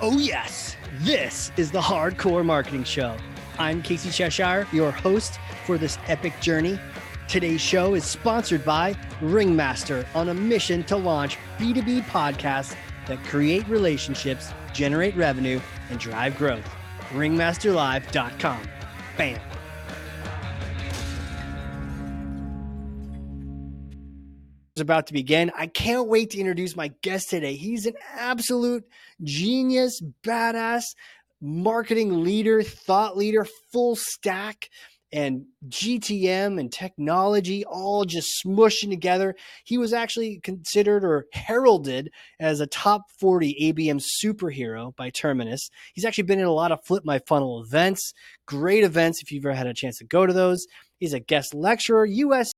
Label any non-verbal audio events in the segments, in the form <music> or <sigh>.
Oh, yes, this is the Hard Corps Marketing Show. I'm Casey Cheshire, your host for this epic journey. Today's show is sponsored by Ringmaster on a mission to launch B2B podcasts that create relationships, generate revenue, and drive growth. Ringmasterlive.com. Bam. Is about to begin. I can't wait to introduce my guest today. He's an absolute genius, badass marketing leader, thought leader, full stack and GTM and technology all just smushing together. He was actually considered or heralded as a top 40 ABM superhero by Terminus. He's actually been in a lot of Flip My Funnel events, great events if you've ever had a chance to go to those. He's a guest lecturer, US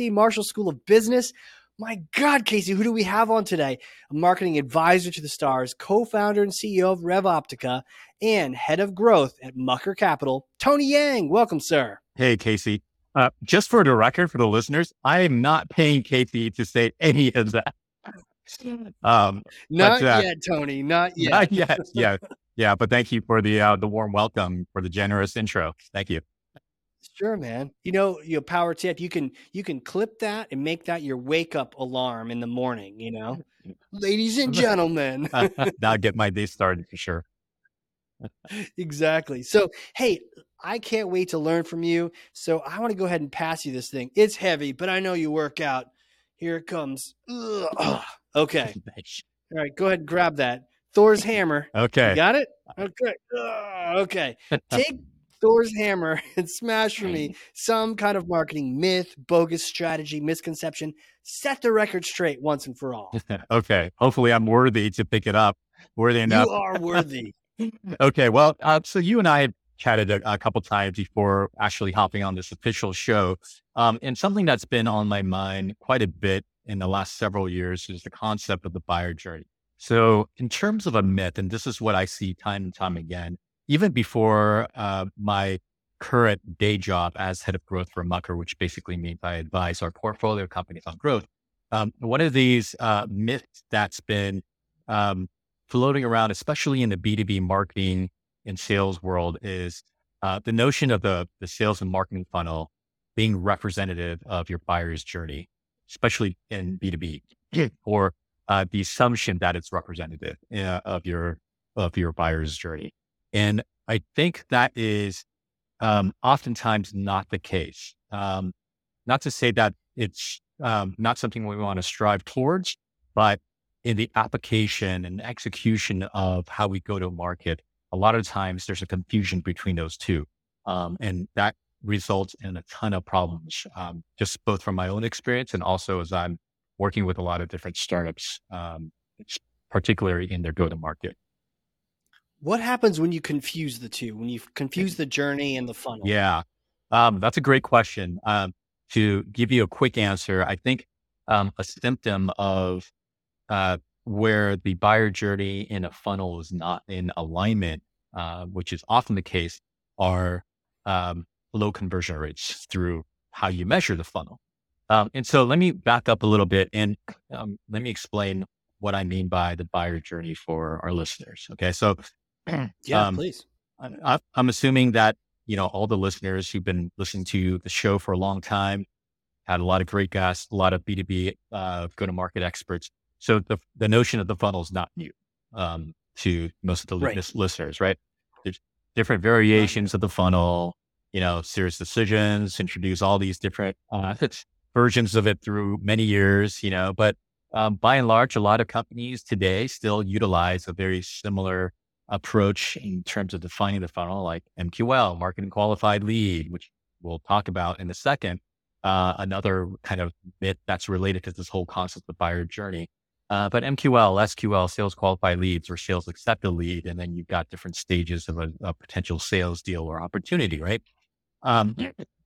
Marshall School of Business. My God, Casey, who do we have on today? A marketing advisor to the stars, co founder and CEO of RevOptica, and head of growth at Mucker Capital, Tony Yang. Welcome, sir. Hey, Casey. Uh, just for the record, for the listeners, I am not paying Casey to say any of that. <laughs> Um, not but, uh, yet, Tony. Not yet. <laughs> Not yet. Yeah, <laughs> yeah. But thank you for the uh, the warm welcome, for the generous intro. Thank you. Sure, man. You know, your power tip, you can you can clip that and make that your wake up alarm in the morning, you know. <laughs> Ladies and gentlemen. <laughs> <laughs> That'll get my day started for sure. exactly. So, hey, I can't wait to learn from you. So, I want to go ahead and pass you this thing. It's heavy, but I know you work out. Here it comes. Ugh. <sighs> Okay. All right, go ahead and grab that. Thor's hammer. Okay. You got it? Okay. Ugh. Okay. Take Thor's hammer <laughs> and smash for me some kind of marketing myth, bogus strategy, misconception. Set the record straight once and for all. <laughs> okay. Hopefully, I'm worthy to pick it up. Worthy enough. You are worthy. <laughs> okay. Well, uh, so you and I have chatted a, a, couple times before actually hopping on this official show. Um, and something that's been on my mind quite a bit in the last several years is the concept of the buyer journey. So, in terms of a myth, and this is what I see time and time again, even before uh, my current day job as head of growth for Mucker, which basically means I advise our portfolio companies on growth. Um, one of these uh, myths that's been um, floating around, especially in the B2B marketing and sales world, is uh, the notion of the, the sales and marketing funnel being representative of your buyer's journey, especially in B2B, or uh, the assumption that it's representative uh, of your of your buyer's journey. And I think that is um, oftentimes not the case. Um, not to say that it's um, not something we want to strive towards, but in the application and execution of how we go to market, a lot of times there's a confusion between those two. Um, and that results in a ton of problems, um, just both from my own experience and also as I'm working with a lot of different startups, um, particularly in their go to market. What happens when you confuse the two? When you confuse the journey and the funnel? Yeah, um, that's a great question. Um, to give you a quick answer, I think um, a symptom of uh, where the buyer journey in a funnel is not in alignment, uh, which is often the case, are um, low conversion rates through how you measure the funnel. Um, and so let me back up a little bit and um, let me explain what I mean by the buyer journey for our listeners. Okay. So <clears throat> yeah, um, please. I, am assuming that you know all the listeners who've been listening to the show for a long time had a lot of great guests, a lot of B2B uh, go-to-market experts. So the the notion of the funnel is not new um, to most of the right. listeners, right? There's different variations of the funnel. You know, SiriusDecisions introduce all these different uh, <laughs> versions of it through many years. You know, but um, by and large, a lot of companies today still utilize a very similar approach in terms of defining the funnel, like MQL, marketing qualified lead, which we'll talk about in a second. Uh, another kind of myth that's related to this whole concept of buyer journey. Uh, but MQL, SQL, sales qualified leads or sales accepted lead, and then you've got different stages of a, a potential sales deal or opportunity, right? Um,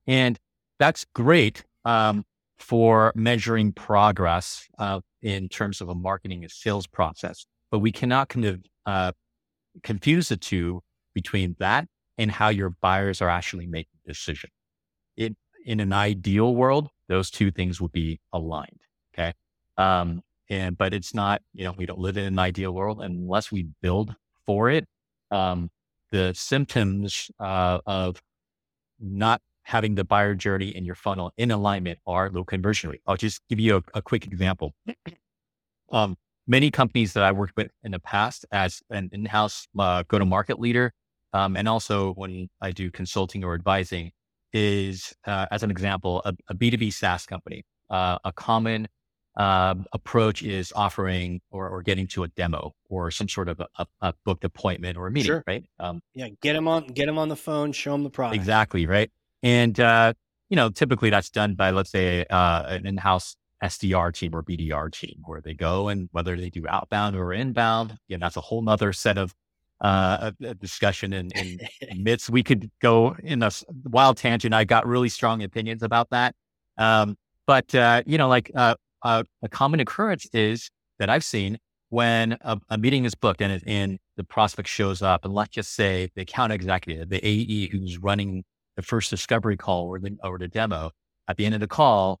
and that's great um, for measuring progress uh, in terms of a marketing and sales process, but we cannot kind of uh, confuse the two between that and how your buyers are actually making a decision. It, in an ideal world, those two things would be aligned. Okay. Um, And, but it's not, you know, we don't live in an ideal world unless we build for it. Um, the symptoms uh, of not having the buyer journey in your funnel in alignment are low conversion rate. I'll just give you a, a quick example. <clears throat> Um, many companies that I worked with in the past as an in-house uh, go-to-market leader, um, and also when I do consulting or advising, is uh, as an example a a B2B SaaS company. Uh, a common um, approach is offering or, or getting to a demo or some sort of a, a booked appointment or a meeting, Sure. right? Um, Yeah, get them on get them on the phone, show them the product. Exactly. Right. And, uh, you know, typically that's done by, let's say, uh, an in-house SDR team or BDR team where they go and whether they do outbound or inbound, yeah, that's a whole nother set of, uh, a- a discussion and, and myths. We could go in a wild tangent. I got really strong opinions about that. Um, but, uh, you know, like, uh, uh, a common occurrence is that I've seen when a, a meeting is booked and, it, and the prospect shows up, and let's just say the account executive, the AE who's running the first discovery call or the, or the demo, at the end of the call,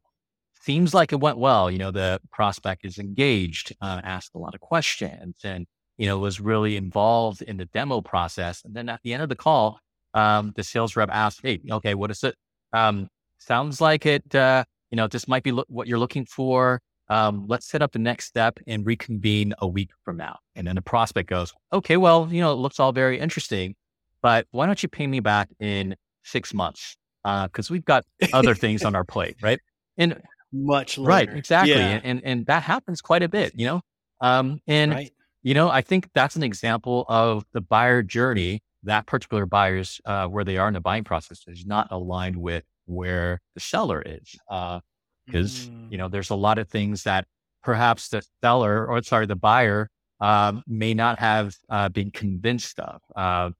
seems like it went well. You know, the prospect is engaged, uh, asked a lot of questions, and you know was really involved in the demo process. And then at the end of the call, um, the sales rep asked, "Hey, okay, what is it? Um, sounds like it. Uh, you know, this might be lo- what you're looking for." um, let's set up the next step and reconvene a week from now. And then the prospect goes, okay, well, you know, it looks all very interesting, but why don't you pay me back in six months? Because we've got other things on our plate, right? And Much later. right, exactly, Yeah, and, and and that happens quite a bit, you know. Um, and right. you know, I think that's an example of the buyer journey. That particular buyer's uh, where they are in the buying process is not aligned with where the seller is. Uh, because Mm. you know there's a lot of things that perhaps the seller or sorry the buyer um, may not have uh, been convinced of uh,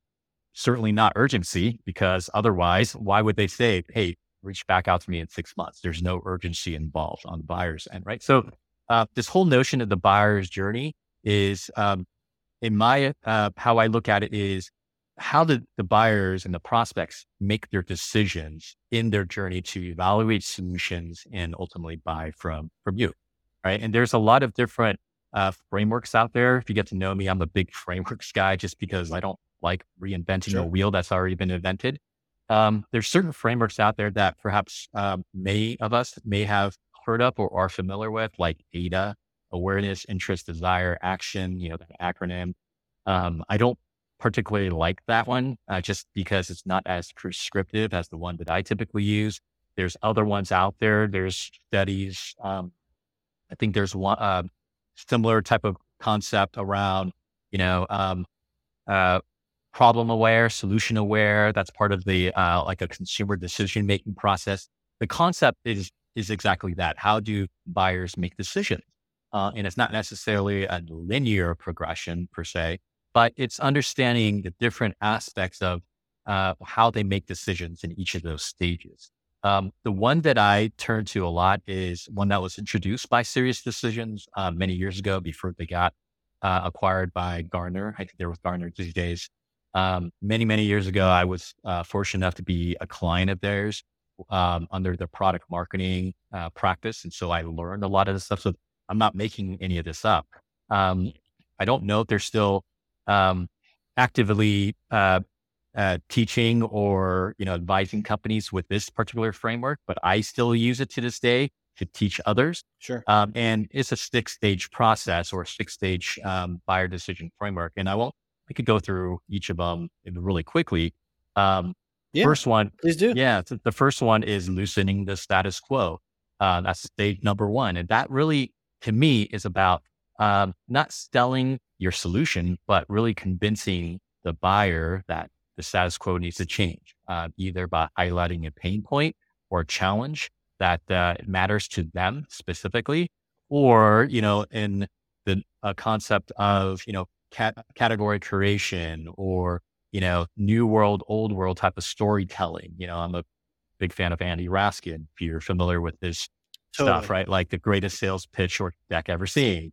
certainly not urgency because otherwise why would they say hey reach back out to me in six months. There's no urgency involved on the buyer's end right? So uh, this whole notion of the buyer's journey is um, in my uh, how i look at it is how did the buyers and the prospects make their decisions in their journey to evaluate solutions and ultimately buy from from you right? And there's a lot of different uh, frameworks out there. If you get to know me i'm a big <laughs> frameworks guy just because i don't like reinventing Sure. a wheel that's already been invented um, there's certain frameworks out there that perhaps um, many of us may have heard of or are familiar with like ada awareness interest desire action you know the acronym um, i don't particularly like that one uh, just because it's not as prescriptive as the one that I typically use. There's other ones out there. There's studies. Um, I think there's one uh, similar type of concept around, you know, um, uh, problem aware, solution aware. That's part of the uh, like a consumer decision making process. The concept is is exactly that. How do buyers make decisions? Uh, and it's not necessarily a linear progression per se, but it's understanding the different aspects of uh, how they make decisions in each of those stages. Um, the one that I turn to a lot is one that was introduced by SiriusDecisions uh, many years ago before they got uh, acquired by Gartner. I think they're with Gartner these days. Um, many, many years ago, I was uh, fortunate enough to be a client of theirs um, under the product marketing uh, practice. And so I learned a lot of this stuff. So I'm not making any of this up. Um, I don't know if they're still um, actively uh, uh, teaching or you know advising companies with this particular framework, but I still use it to this day to teach others. Sure. Um, and it's a six stage process or six stage um, buyer decision framework. And I won't. I could go through each of them really quickly. Um, Yeah. First one, Please do. yeah, th- the first one is loosening the status quo. Uh, that's stage number one, and that really, to me, is about um, not selling your solution, but really convincing the buyer that the status quo needs to change, uh, either by highlighting a pain point or a challenge that uh, matters to them specifically, or you know, in the a concept of you know cat- category creation or you know new world, old world type of storytelling. You know, I'm a big fan of Andy Raskin. If you're familiar with this stuff, right? Like the greatest sales pitch or deck ever seen,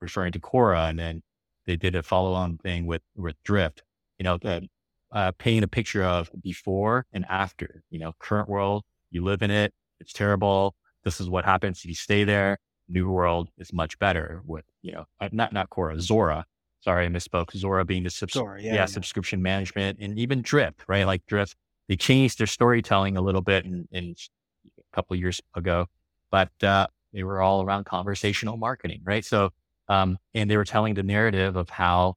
referring to Quora and then they did a follow-on thing with with Drift. You know, uh, uh, painting a picture of before and after. You know, current world, you live in it, it's terrible. This is what happens if you stay there. New World is much better with, you know, uh, not, not Quora, Zuora. Sorry, I misspoke. Zuora being the subs- yeah, yeah, yeah, subscription management and even Drift, right? Like Drift, they changed their storytelling a little bit in, in a couple years ago, but uh, they were all around conversational marketing, right? So, um, and they were telling the narrative of how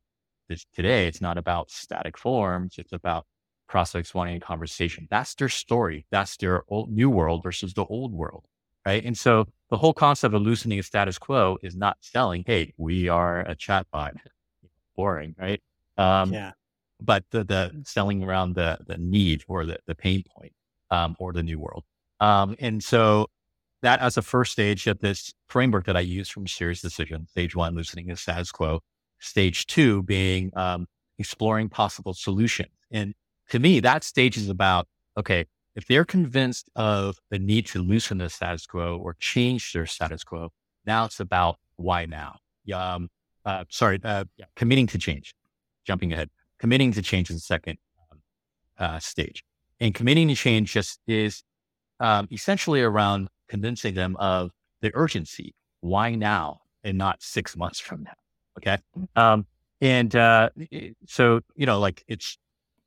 this today it's not about static forms, it's about prospects wanting a conversation. That's their story. That's their old, new world versus the old world, right? And so the whole concept of loosening a status quo is not selling, hey, we are a chatbot. Boring, right? Um, yeah. But the the selling around the the need or the the pain point um, or the new world. Um, and so that as a first stage of this framework that I use from SiriusDecision, stage one, loosening the status quo, stage two being um, exploring possible solutions. And to me, that stage is about, okay, if they're convinced of the need to loosen the status quo or change their status quo, now it's about why now? Um, uh, sorry, uh, yeah, committing to change, jumping ahead, committing to change is the second um, uh, stage. And committing to change just is um, essentially around convincing them of the urgency. Why now and not six months from now? Okay. Um, and uh, so, you know, like it's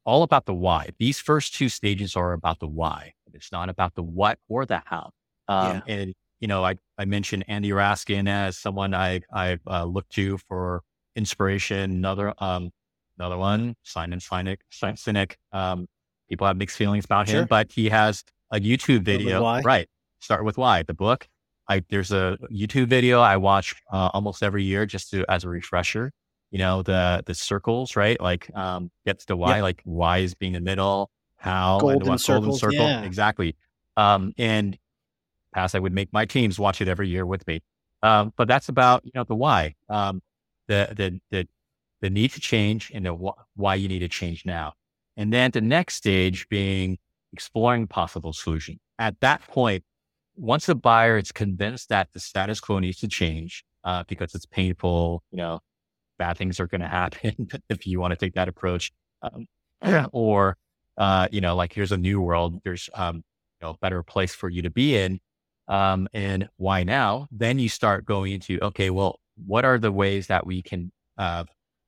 all about the why. These first two stages are about the why. It's not about the what or the how. Um, yeah. And, you know, I, I mentioned Andy Raskin as someone I, I uh, look to for inspiration. Another, um, another one, Simon Sinek, Sinek. Um, people have mixed feelings about sure. him, but he has a YouTube video. Right. Start with why the book I, there's a YouTube video I watch uh, almost every year just to as a refresher. You know the the circles, right? Like um, gets to why, yep. like why is being in the middle, how golden, and what, circles, golden circle, yeah. exactly. Um, and past I would make my teams watch it every year with me. Um, but that's about you know the why, um, the the the the need to change and the wh- why you need to change now. And then the next stage being exploring possible solution. At that point, once a buyer is convinced that the status quo needs to change uh, because it's painful, you know, bad things are going to happen <laughs> if you want to take that approach, um, <clears throat> or uh, you know, like here's a new world, there's um, you know, a better place for you to be in, um, and why now? Then you start going into okay, well, what are the ways that we can uh,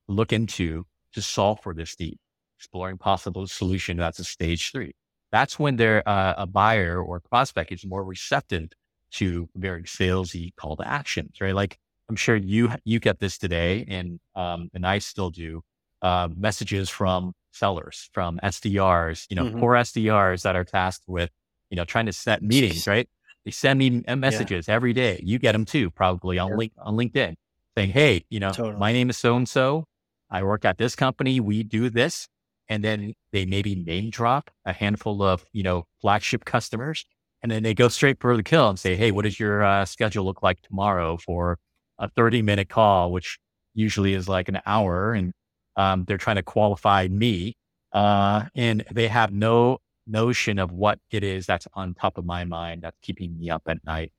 look into to solve for this need? Exploring possible solution. That's a stage three that's when they're uh, a buyer or prospect is more receptive to very salesy call to actions, right? Like I'm sure you you get this today, and um, and I still do uh, messages from sellers, from SDRs, you know, mm-hmm. core SDRs that are tasked with you know trying to set meetings, right? They send me messages yeah. every day. You get them too, probably on link on LinkedIn, saying, "Hey, you know, totally. my name is so and so. I work at this company. We do this and then they maybe name drop a handful of you know flagship customers and then they go straight for the kill and say hey what does your uh, schedule look like tomorrow for a 30 minute call which usually is like an hour and um, they're trying to qualify me uh, and they have no notion of what it is that's on top of my mind that's keeping me up at night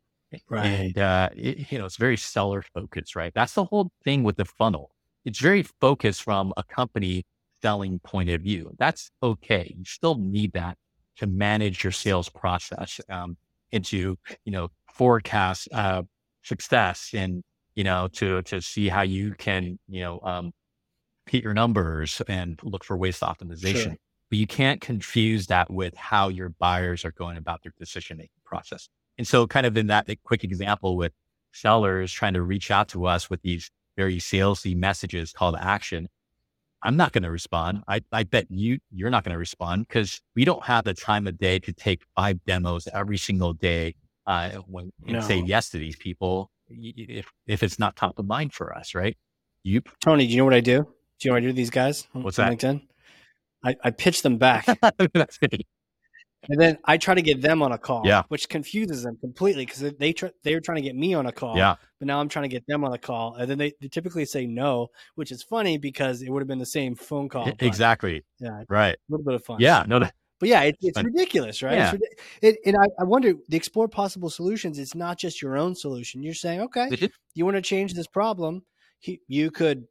right and uh, it, you know it's very seller focused right that's the whole thing with the funnel it's very focused from a company selling point of view. That's okay. You still need that to manage your sales process um, into, you know, forecast uh, success and, you know, to, to see how you can, you know, um, hit your numbers and look for waste optimization. Sure. But you can't confuse that with how your buyers are going about their decision making process. And so kind of in that quick example with sellers trying to reach out to us with these very salesy messages, call to action, I'm not going to respond. I, I bet you, you're not going to respond because we don't have the time of day to take five demos every single day uh, when no. and say yes to these people if, if it's not top of mind for us, right? You, Tony, do you know what I do? Do you know what I do to these guys? What's that? LinkedIn? I, I pitch them back. <laughs> And then I try to get them on a call, yeah. which confuses them completely because they tr- they're trying to get me on a call, yeah. but now I'm trying to get them on a call, and then they, they typically say no, which is funny because it would have been the same phone call. Exactly. Yeah. Right. A little bit of fun. Yeah. No. That, but yeah, it, it's ridiculous, right? Yeah. It's, it, and I, I wonder the explore possible solutions. It's not just your own solution. You're saying, okay, you want to change this problem, you could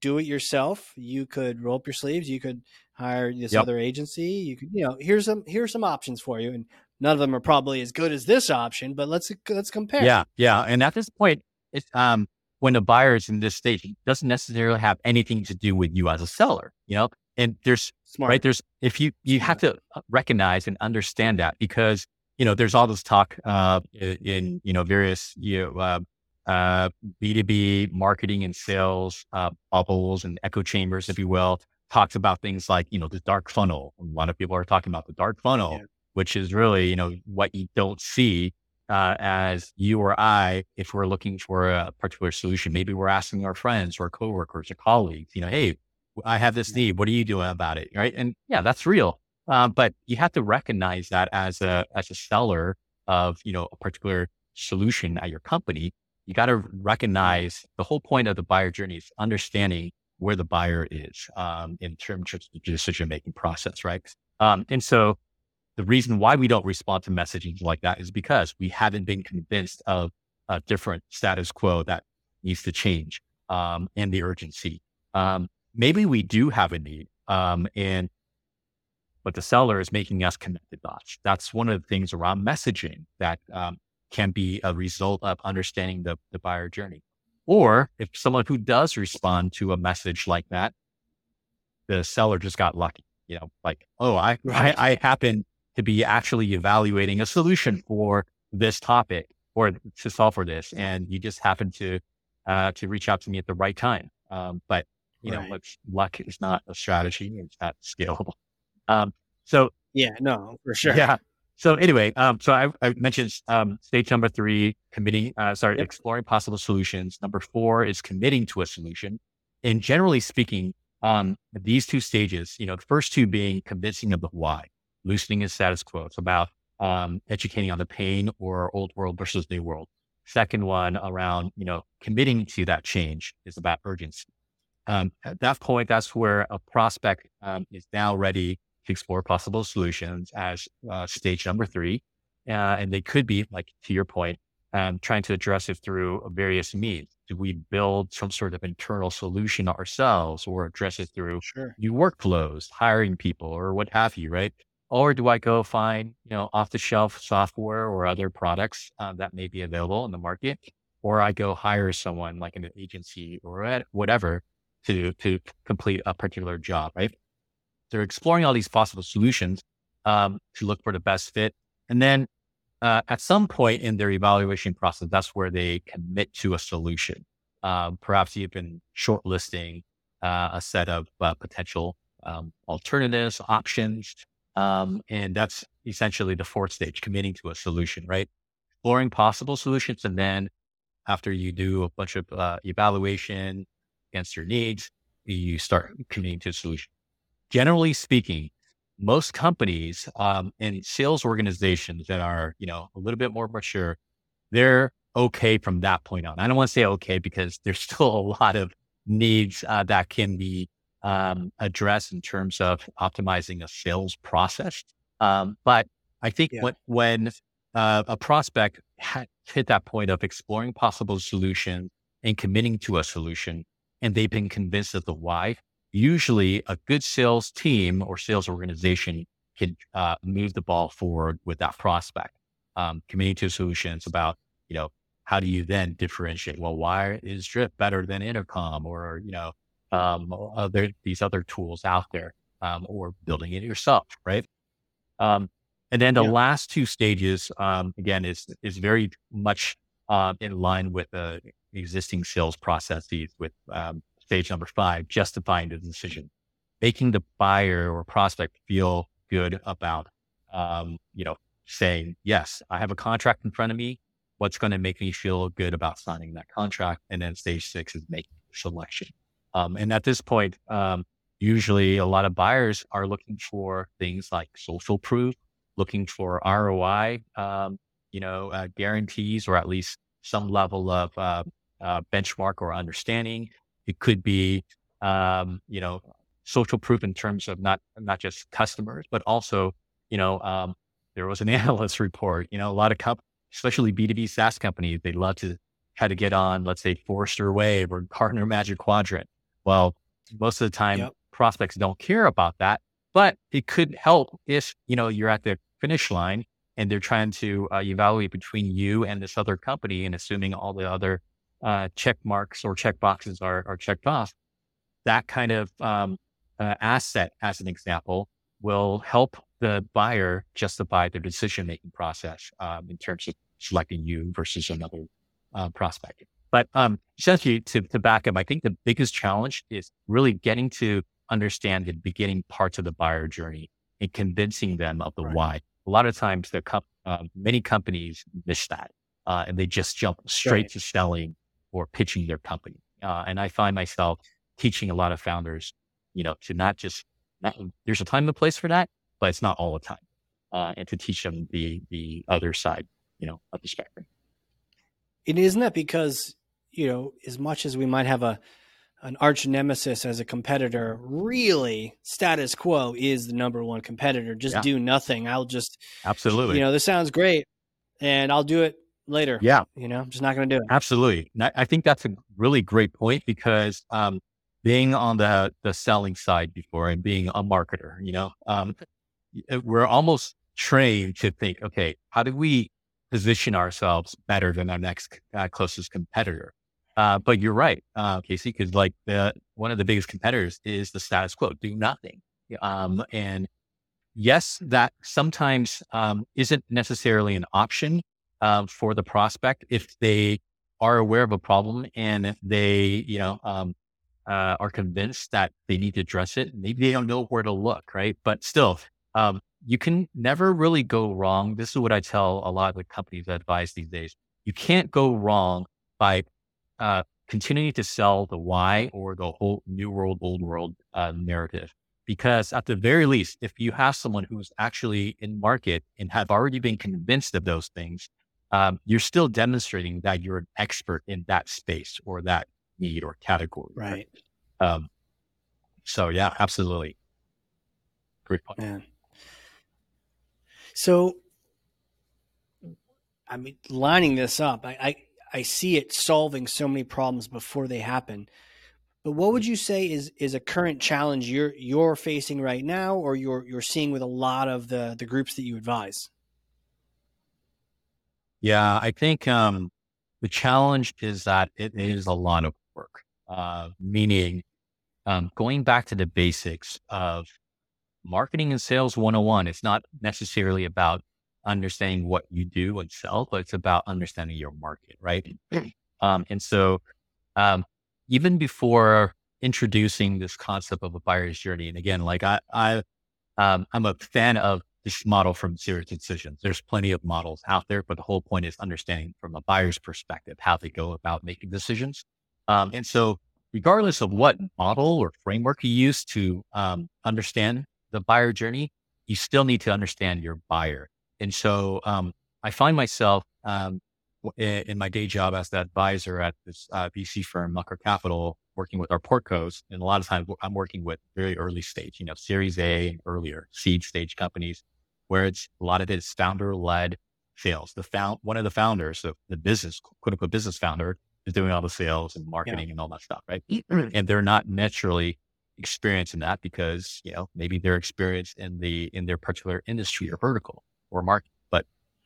do it yourself. You could roll up your sleeves. You could hire this yep. other agency. You could, you know, here's some here's some options for you, and none of them are probably as good as this option, but let's let's compare. Yeah, yeah. And at this point, it's um when the buyer is in this stage, it doesn't necessarily have anything to do with you as a seller, you know? And there's Smart. right there's if you you have to uh, recognize and understand that because you know there's all this talk uh in, in you know various you know uh, uh, B2B marketing and sales uh, bubbles and echo chambers, if you will, talks about things like, you know, the dark funnel. A lot of people are talking about the dark funnel, yeah. which is really, you know, what you don't see uh, as you or I, if we're looking for a particular solution. Maybe we're asking our friends or coworkers or colleagues, you know, hey, I have this need. What are you doing about it? Right. And yeah, that's real. Uh, but you have to recognize that as a as a seller of you know a particular solution at your company you got to recognize the whole point of the buyer journey is understanding where the buyer is um, in terms of the decision making process, right? Um, and so the reason why we don't respond to messaging like that is because we haven't been convinced of a different status quo that needs to change um, and the urgency. Um, maybe we do have a need, um, and but the seller is making us connect the dots. That's one of the things around messaging that um, can be a result of understanding the, the buyer journey. Or if someone who does respond to a message like that, the seller just got lucky, you know, like, oh, I, right. I, I happen to be actually evaluating a solution for this topic or to solve for this. And you just happen to, uh, to reach out to me at the right time. Um, but you right. know, luck is not a strategy. It's not scalable. Um, so yeah, no, for sure. Yeah. So anyway, um, so I, I mentioned um, stage number three, committing, uh, sorry, yep. exploring possible solutions. Number four is committing to a solution. And generally speaking, um, these two stages, you know, the first two being convincing of the why, loosening the status quo. It's about um, educating on the pain or old world versus new world. Second one around, you know, committing to that change is about urgency. Um, at that point, that's where a prospect um, is now ready to explore possible solutions as uh, stage number three. Uh, and they could be, like to your point, um, trying to address it through various means. Do we build some sort of internal solution ourselves or address it through sure. new workflows, hiring people or what have you, right? Or do I go find, you know, off the shelf software or other products uh, that may be available in the market? Or I go hire someone like an agency or whatever to, to complete a particular job, right? They're exploring all these possible solutions um, to look for the best fit. And then uh, at some point in their evaluation process, that's where they commit to a solution. Um, perhaps even shortlisting uh, a set of uh, potential um, alternatives, options. Um, and that's essentially the fourth stage, committing to a solution, right? Exploring possible solutions. And then after you do a bunch of uh, evaluation against your needs, you start committing to a solution generally speaking, most companies um, and sales organizations that are, you know, a little bit more mature, they're okay from that point on. I don't want to say okay because there's <laughs> still a lot of needs uh, that can be um, addressed in terms of optimizing a sales process. Um, but I think yeah. when, when uh, a prospect hit that point of exploring possible solutions and committing to a solution, and they've been convinced of the why, usually a good sales team or sales organization can uh, move the ball forward with that prospect. Um, committing to solutions about, you know, how do you then differentiate? Well, why is Drift better than Intercom or, you know, um, other, these other tools out there, um, or building it yourself, right? Um, and then the yeah. last two stages, um, again, is, is very much, uh, in line with the existing sales processes with, um, stage number five, justifying the decision, making the buyer or prospect feel good about, um, you know, saying, yes, I have a contract in front of me. What's going to make me feel good about signing that contract? And then stage six is making selection. Um, and at this point, um, usually a lot of buyers are looking for things like social proof, looking for ROI, um, you know, uh, guarantees, or at least some level of uh, uh, benchmark or understanding. It could be, um, you know, social proof in terms of not not just customers, but also, you know, um, there was an <laughs> analyst report. You know, a lot of comp- especially B two B SaaS companies, they love to try to get on, let's say, Forrester Wave or Gartner Magic Quadrant. Well, most of the time, yep. prospects don't care about that, but it could help if you know you're at the finish line and they're trying to uh, evaluate between you and this other company and assuming all the other uh, check marks or check boxes are, are checked off, that kind of um, uh, asset, as an example, will help the buyer justify their decision making process um, in terms of selecting you versus another uh, prospect. But um, essentially, to, to back up, I think the biggest challenge is really getting to understand the beginning parts of the buyer journey and convincing them of the right. why. A lot of times, the com- uh, many companies miss that, uh, and they just jump straight right. to selling or pitching their company. Uh, and I find myself teaching a lot of founders, you know, to not just not, there's a time and place for that, but it's not all the time, uh, and to teach them the the other side, you know, of the spectrum. And isn't that because you know, as much as we might have a an arch nemesis as a competitor, really status quo is the number one competitor. Just yeah. do nothing. I'll just absolutely. You know, this sounds great, and I'll do it later. Yeah, you know, I'm just not going to do it. Absolutely. I think that's a really great point because um, being on the the selling side before and being a marketer, you know, um, we're almost trained to think, okay, how do we position ourselves better than our next uh, closest competitor? Uh, but you're right, uh, Casey, because like the one of the biggest competitors is the status quo, do nothing. Um, and yes, that sometimes um, isn't necessarily an option uh, for the prospect if they are aware of a problem and if they, you know, um, uh, are convinced that they need to address it. Maybe they don't know where to look, right? But still, um, you can never really go wrong. This is what I tell a lot of the companies that advise these days. You can't go wrong by uh, continuing to sell the why or the whole new world, old world uh, narrative. Because at the very least, if you have someone who's actually in market and have already been convinced of those things, um, you're still demonstrating that you're an expert in that space or that need or category. Right. Um, so yeah, absolutely. Great point. Man. So, I mean, lining this up, I, I, I see it solving so many problems before they happen. But what would you say is is a current challenge you're you're facing right now, or you're you're seeing with a lot of the the groups that you advise? Yeah, I think um, the challenge is that it is a lot of work, uh, meaning um, going back to the basics of marketing and sales 101. It's not necessarily about understanding what you do and sell, but it's about understanding your market, right? <clears throat> Um, and so, um, even before introducing this concept of a buyer's journey, and again, like I, I, um, I'm a fan of this model from SiriusDecisions. There's plenty of models out there, but the whole point is understanding from a buyer's perspective how they go about making decisions. Um, and so, regardless of what model or framework you use to um, understand the buyer journey, you still need to understand your buyer. And so, um, I find myself um, in my day job as the advisor at this uh, VC firm, Mucker Capital, working with our portcos. And a lot of times I'm working with very early stage, you know, Series A and earlier seed stage companies, where it's a lot of it is founder led sales. The found one of the founders, so the business, quote unquote, business founder is doing all the sales and marketing yeah. and all that stuff, right? and they're not naturally experienced in that because, you know, maybe they're experienced in the, in their particular industry or vertical or market, but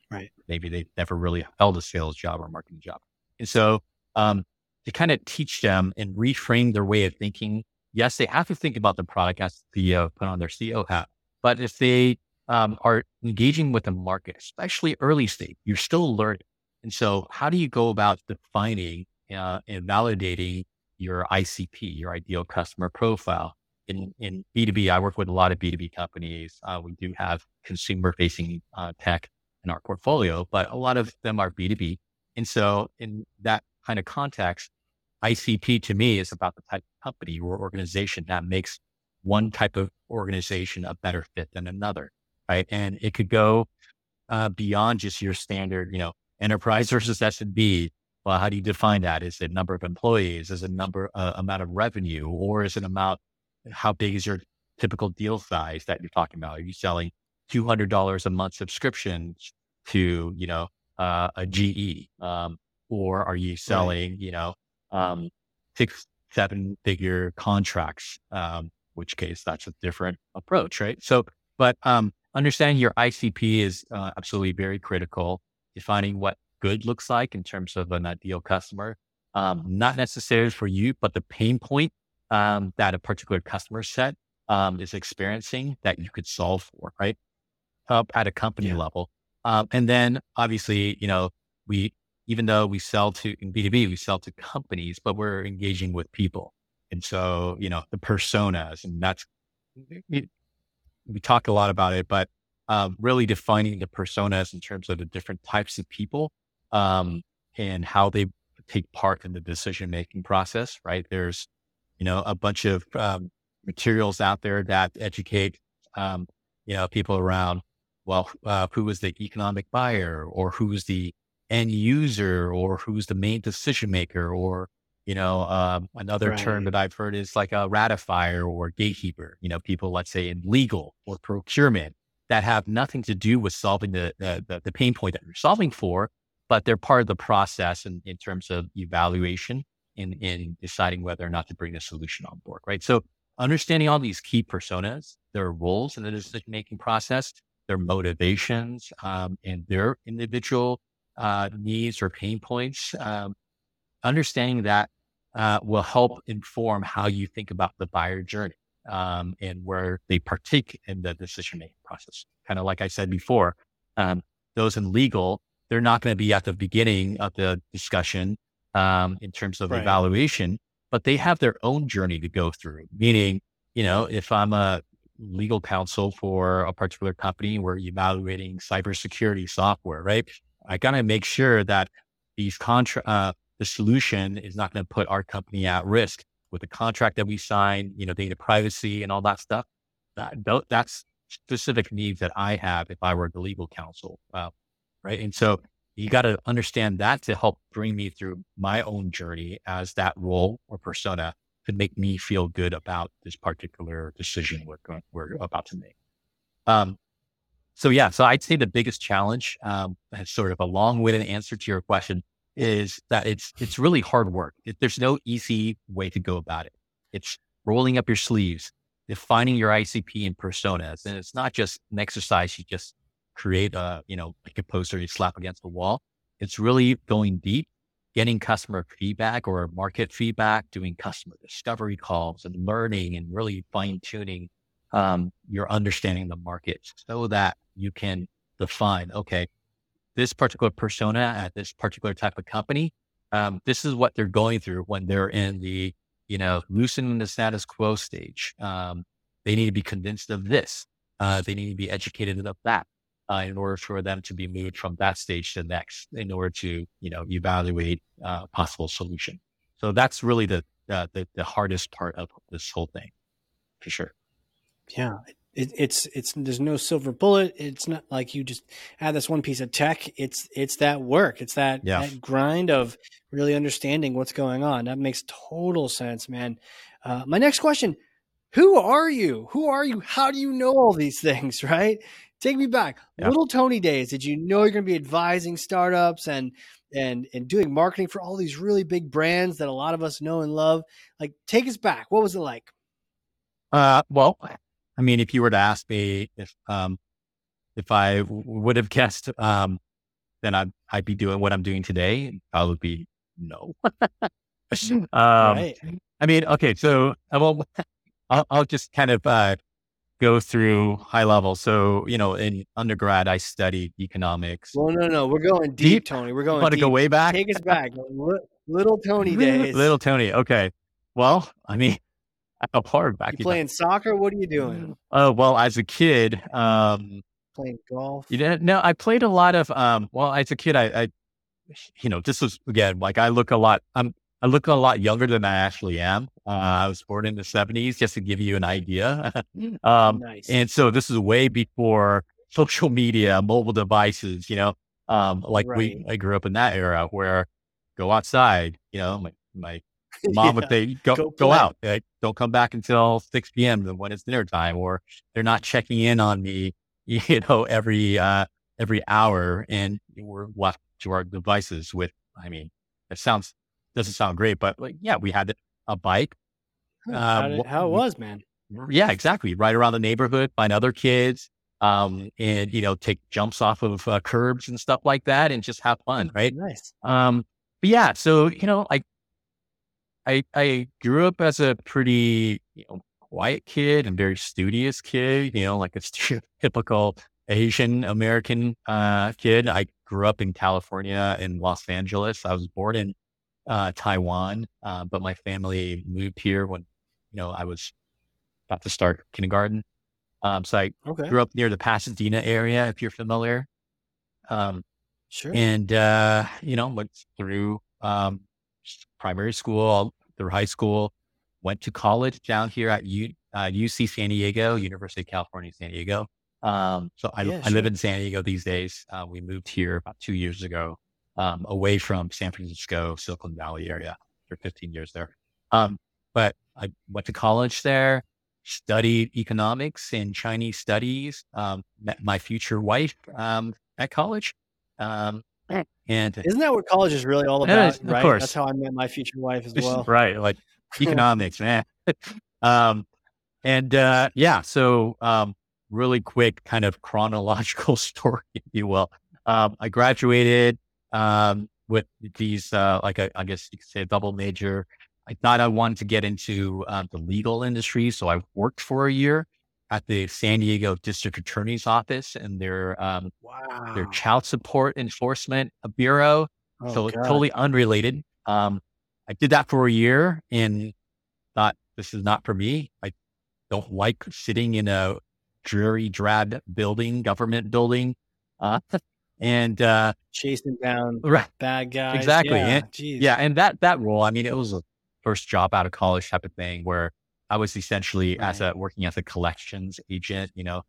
right. maybe they never really held a sales job or marketing job. And so, um, to kind of teach them and reframe their way of thinking. Yes, they have to think about the product as CEO, put on their CEO hat. But if they um, are engaging with the market, especially early stage, you're still learning. And so, how do you go about defining uh, and validating your ICP, your ideal customer profile? In, in B2B, I work with a lot of B2B companies. Uh, we do have consumer facing uh, tech in our portfolio, but a lot of them are B2B. And so, in that kind of context, ICP to me is about the type of company or organization that makes one type of organization a better fit than another, right? And it could go uh, beyond just your standard, you know, enterprise <laughs> versus SMB. Well, how do you define that? Is it number of employees? Is it number uh, amount of revenue, or is it amount how big is your typical deal size that you're talking about? Are you selling two hundred dollars a month subscriptions to you know uh, a GE, um, or are you selling right. you know um, six, seven figure contracts, um, which case that's a different approach, right? So, but um, understanding your ICP is uh, absolutely very critical. Defining what good looks like in terms of an ideal customer, um, not necessarily for you, but the pain point um, that a particular customer set um, is experiencing that you could solve for, right? Up at a company yeah. level. Um, and then obviously, you know, we, even though we sell to in B2B, we sell to companies, but we're engaging with people. And so, you know, the personas and that's, we, we talk a lot about it, but um, really defining the personas in terms of the different types of people um, and how they take part in the decision making process, right? There's, you know, a bunch of um, materials out there that educate, um, you know, people around well, uh, who is the economic buyer or who's the end user or who's the main decision maker or, you know, um, another right. term that I've heard is like a ratifier or gatekeeper, you know, people, let's say in legal or procurement that have nothing to do with solving the, the, the pain point that you're solving for, but they're part of the process in, in terms of evaluation in, in deciding whether or not to bring the solution on board, right? So understanding all these key personas, their roles in the decision making process their motivations um, and their individual uh, needs or pain points. Um, understanding that uh, will help inform how you think about the buyer journey um, and where they partake in the decision making process. Kind of like I said before, um, those in legal, they're not going to be at the beginning of the discussion um, in terms of right. evaluation, but they have their own journey to go through. Meaning, you know, if I'm a legal counsel for a particular company. We're evaluating cybersecurity software, right? I got to make sure that these contract, uh, the solution is not going to put our company at risk with the contract that we sign, you know, data privacy and all that stuff. That, that's specific needs that I have if I were the legal counsel. Uh, right. And so you got to understand that to help bring me through my own journey as that role or persona to make me feel good about this particular decision we're going, we're about to make. Um, so yeah, so I'd say the biggest challenge, um, sort of a long-winded answer to your question, is that it's it's really hard work. It, there's no easy way to go about it. It's rolling up your sleeves, defining your ICP and personas, and it's not just an exercise you just create a you know like a poster you slap against the wall. It's really going deep getting customer feedback or market feedback, doing customer discovery calls and learning and really fine tuning um, your understanding of the market so that you can define, okay, this particular persona at this particular type of company, um, this is what they're going through when they're in the, you know, loosening the status quo stage. Um, they need to be convinced of this. Uh, they need to be educated of that uh, in order for them to be moved from that stage to the next in order to, you know, evaluate uh, possible solution. So that's really the, uh, the, the hardest part of this whole thing for sure. Yeah. It, it's, it's, there's no silver bullet. It's not like you just add this one piece of tech. It's, it's that work. It's that, yeah. that grind of really understanding what's going on. That makes total sense, man. Uh, my next question, who are you? Who are you? How do you know all these <laughs> things? Right? Take me back. Yeah. Little Tony days. Did you know you're going to be advising startups and and and doing marketing for all these really big brands that a lot of us know and love? Like, take us back. What was it like? Uh, well, I mean, if you were to ask me if um if I w- would have guessed, um, then I'd I'd be doing what I'm doing today. I would be no. <laughs> um, right. I mean, okay, so uh, well, <laughs> I'll, I'll just kind of uh, go through high level. So, you know, in undergrad, I studied economics. Well, no, no, we're going deep, deep? Tony. We're going. Want to go way back? Take us back, little Tony <laughs> days. little Tony. Okay. Well, I mean, how hard back? You playing soccer? What are you doing? Oh well, as a kid, um, playing golf. You didn't? No, I played a lot of. Um, well, as a kid, I, I, you know, this was again like I look a lot. I'm I look a lot younger than I actually am. Uh, I was born in the 70s, just to give you an idea. <laughs> um, nice. And so this is way before social media, mobile devices, you know, um, like right. we, I grew up in that era where go outside, you know, my, my <laughs> mom yeah. would say, go, go, go out, like, don't come back until 6 p.m. when it's dinner time, or they're not checking in on me, <laughs> you know, every, uh, every hour and we're left to our devices with, I mean, it sounds doesn't sound great, but like, yeah, we had a bike. Uh, how, did, how, it was, man. Yeah, exactly. Right around the neighborhood, find other kids, um, and you know take jumps off of uh, curbs and stuff like that, and just have fun, right? Nice. Um, but yeah, so you know, I I I grew up as a pretty you know quiet kid and very studious kid, you know, like a <laughs> typical Asian American uh, kid. I grew up in California in Los Angeles. I was born in uh, Taiwan, uh, but my family moved here when you know I was about to start kindergarten. Um, so I Okay. grew up near the Pasadena area, if you're familiar. Um, Sure. and uh, you know went through um, primary school through high school went to college down here at U, uh, uc san diego university of california san diego. Um, so I, Yeah, I live in san diego these days. Uh, we moved here about two years ago um, away from san francisco silicon valley area for 15 years there. Um, but i went to college there studied economics and chinese studies um, met my future wife um, at college. Um, and <laughs> Isn't that what college is really all about? of right. course. That's how I met my future wife as well. right, like <laughs> economics, man. <laughs> um, and uh, yeah, so um, really quick, kind of chronological story, if you will. Um, I graduated um, with these, uh, like a, I guess you could say, a double major. I thought I wanted to get into uh, the legal industry, so I worked for a year at the San Diego District Attorney's Office and their um, Wow. their child support enforcement bureau Oh, so God. totally unrelated. Um, I did that for a year and thought this is not for me. I don't like sitting in a dreary, drab building, government building. Uh, and uh, chasing down right, bad guys. Exactly, Yeah. and- yeah, and that that role, I mean, it was a first job out of college type of thing where I was essentially as a working as a collections agent, you know,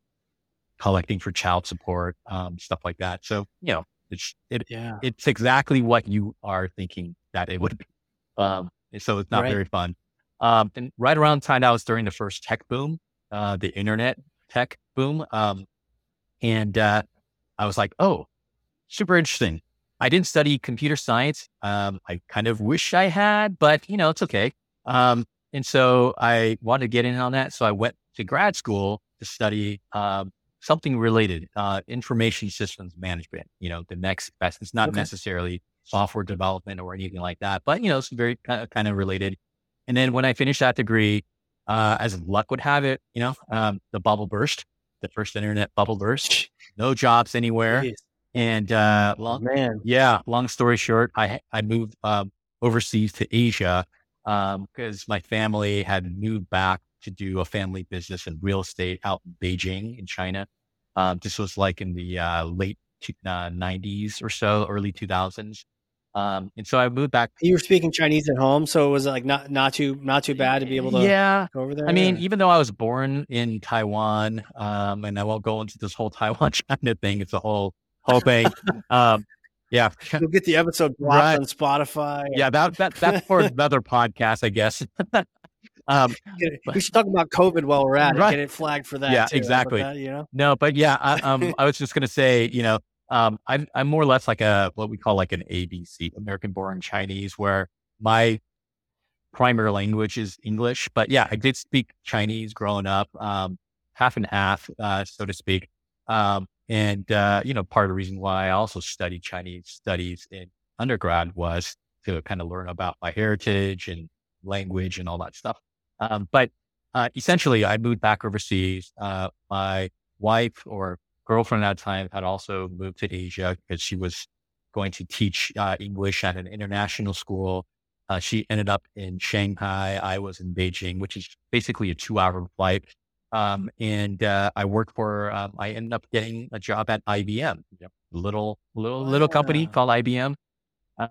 collecting for child support, um, stuff like that. So you know, it's it Yeah. it's exactly what you are thinking that it would be. Um, so it's not Right. very fun. Um, and right around the time that was during the first tech boom, uh, the internet tech boom. Um, and, uh, I was like, oh, super interesting. I didn't study computer science. Um, I kind of wish I had, but you know, it's okay. Um, and so I wanted to get in on that. So I went to grad school to study, um, something related, uh, information systems management, you know, the next best. It's not Okay. necessarily software development or anything like that, but you know, it's very kind of, kind of related. And then when I finished that degree, uh, as luck would have it, you know, um, the bubble burst, the first internet bubble burst, <laughs> no jobs anywhere. Jeez. And, uh, long, Man. yeah, long story short, I, I moved, um, overseas to Asia, um, because my family had moved back to do a family business in real estate out in Beijing in China. Um, this was like in the, uh, late two, uh, 90s or so, early 2000s. Um, and so I moved back. You were speaking Chinese at home, so it was like not not too not too bad to be able to Yeah. go over there. I mean, even though I was born in Taiwan, um, and I won't go into this whole <laughs> Taiwan China thing, it's a whole, whole thing. um, yeah. <laughs> you'll get the episode blocked <laughs> Right. on Spotify. Yeah. That, that, that's for <laughs> another podcast, I guess. um, we should talk about COVID while we're at it. Get it flagged for that. Yeah, too. Exactly. that, you know. No, but yeah, I, um, I was just gonna say, you know, um, I'm I'm more or less like a what we call like an ABC, American born Chinese, where my primary language is English. But yeah, I did speak Chinese growing up, um, half and half, uh, so to speak. Um, and uh, you know, part of the reason why I also studied Chinese studies in undergrad was to kind of learn about my heritage and language and all that stuff. Um, but uh, essentially, I moved back overseas. Uh, my wife or girlfriend at the time had also moved to Asia because she was going to teach uh, English at an international school. Uh, she ended up in Shanghai. I was in Beijing, which is basically a two hour flight. Um, and uh, I worked for, um, I ended up getting a job at IBM, a little, little, little company called IBM.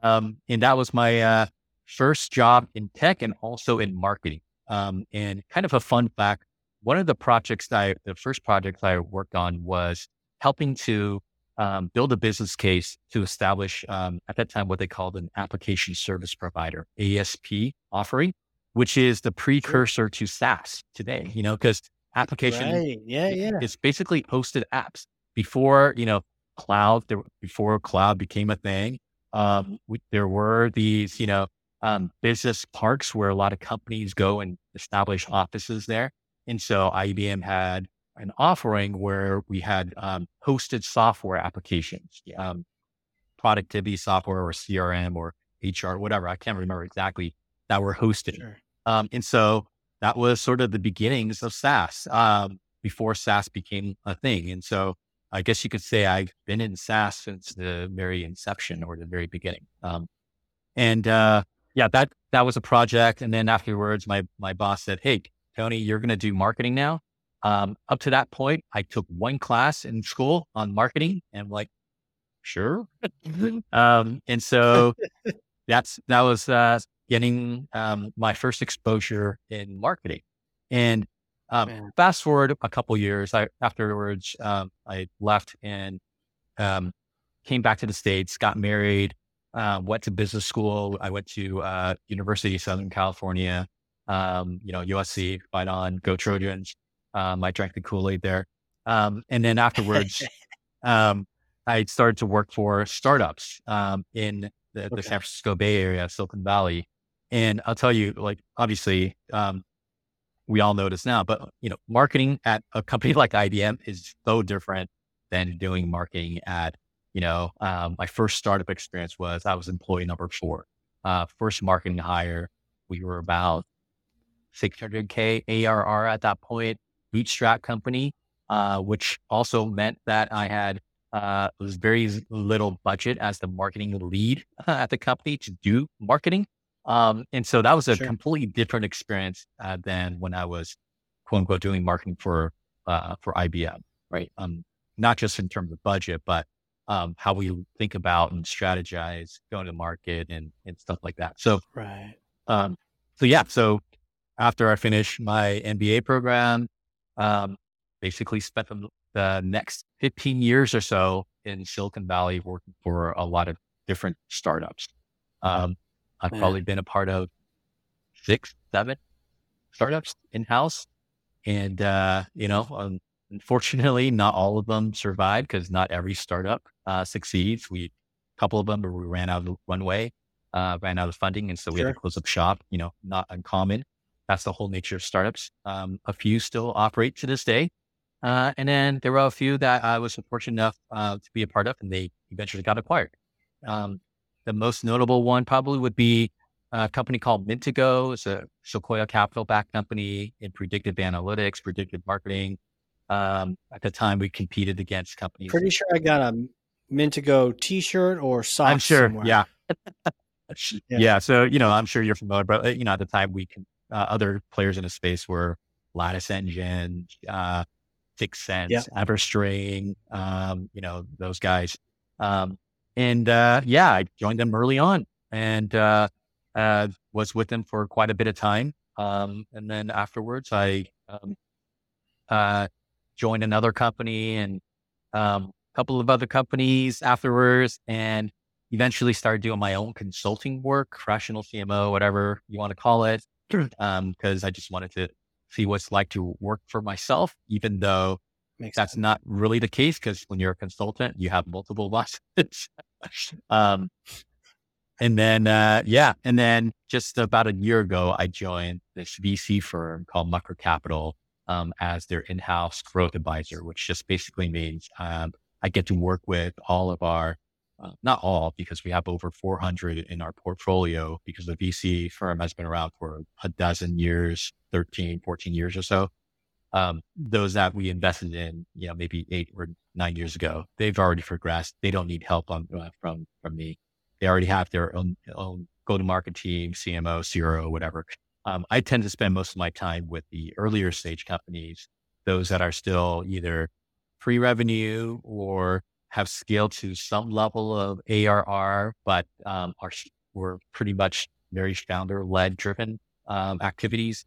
Um, and that was my uh, first job in tech and also in marketing. Um, and kind of a fun fact one of the projects that I, the first project I worked on was helping to um, build a business case to establish um, at that time what they called an application service provider ASP offering, which is the precursor to SaaS today. You know, because application Right. Yeah. Yeah. it's basically hosted apps before you know cloud. There, before cloud became a thing, um, we, there were these you know um, business parks where a lot of companies go and establish offices there. And so IBM had an offering where we had um, hosted software applications, um, productivity software or CRM or HR, whatever. I can't remember exactly that were hosted. Sure. Um, and so that was sort of the beginnings of SaaS um, before SaaS became a thing. And so I guess you could say I've been in SaaS since the very inception or the very beginning. Um, and uh, yeah, that that was a project. And then afterwards, my my boss said, "Hey, Tony, you're going to do marketing now." Um, up to that point, I took one class in school on marketing, and I'm like, sure. <laughs> um, and so <laughs> that's that was uh, getting um, my first exposure in marketing. And um, fast forward a couple years, I afterwards um, I left and um, came back to the states, got married, uh, went to business school. I went to uh, University of Southern California, um, you know USC, fight on, go Trojans. Um, I drank the Kool Aid there, and then afterwards, <laughs> I started to work for startups in the, okay. the San Francisco Bay Area, Silicon Valley. And I'll tell you, like, obviously, um, we all know this now, but you know, marketing at a company <laughs> like IBM is so different than doing marketing at, you know, um, my first startup experience was I was employee number four. Uh, first marketing hire, we were about 600k ARR at that point, bootstrap company, uh, which also meant that I had uh, was very little budget as the marketing lead <laughs> at the company to do marketing. Um, and so that was a sure. completely different experience uh, than when I was quote unquote doing marketing for, uh, for IBM, right? Um, not just in terms of budget, but um, how we think about and strategize going to market and, and stuff like that. So, right. Um, so yeah, so after I finished my MBA program, um, basically spent the next 15 years or so in Silicon Valley working for a lot of different startups. Um, I've Man. probably been a part of six, seven startups in house. And, uh, you know, um, unfortunately, not all of them survived because not every startup uh, succeeds. We, a couple of them, but we ran out of the runway, uh, ran out of funding. And so we sure. had to close up shop, you know, not uncommon. That's the whole nature of startups. Um, a few still operate to this day. Uh, and then there were a few that I was fortunate enough uh, to be a part of, and they eventually got acquired. Um, the most notable one probably would be a company called Mintigo. It's a Sequoia Capital backed company in predictive analytics, predictive marketing. Um, at the time, we competed against companies. Pretty sure I got a Mintigo T-shirt or socks. I'm sure. Somewhere. Yeah. <laughs> yeah. yeah. So you know, I'm sure you're familiar, but you know, at the time, we can, uh, other players in the space were Lattice Engine, uh, 6sense, yeah. Everstring, um, you know, those guys. Um, and uh, yeah, I joined them early on and uh, uh, was with them for quite a bit of time. Um, and then afterwards, I um, uh, joined another company and um, a couple of other companies afterwards, and eventually started doing my own consulting work, fractional CMO, whatever you want to call it, because um, I just wanted to see what's like to work for myself, even though Makes that's sense. not really the case because when you're a consultant, you have multiple <laughs> bosses. um, and then, uh, yeah, and then just about a year ago, I joined this VC firm called Mucker Capital um, as their in-house growth advisor, which just basically means um, I get to work with all of our uh, not all, because we have over 400 in our portfolio because the VC firm has been around for a dozen years, 13, 14 years or so. Um, those that we invested in, you know, maybe eight or nine years ago, they've already progressed. They don't need help on, uh, from, from me. They already have their own, own go to market team, CMO, CRO, whatever. Um, I tend to spend most of my time with the earlier stage companies, those that are still either pre revenue or have scaled to some level of ARR, but um, are were pretty much very founder led driven um, activities.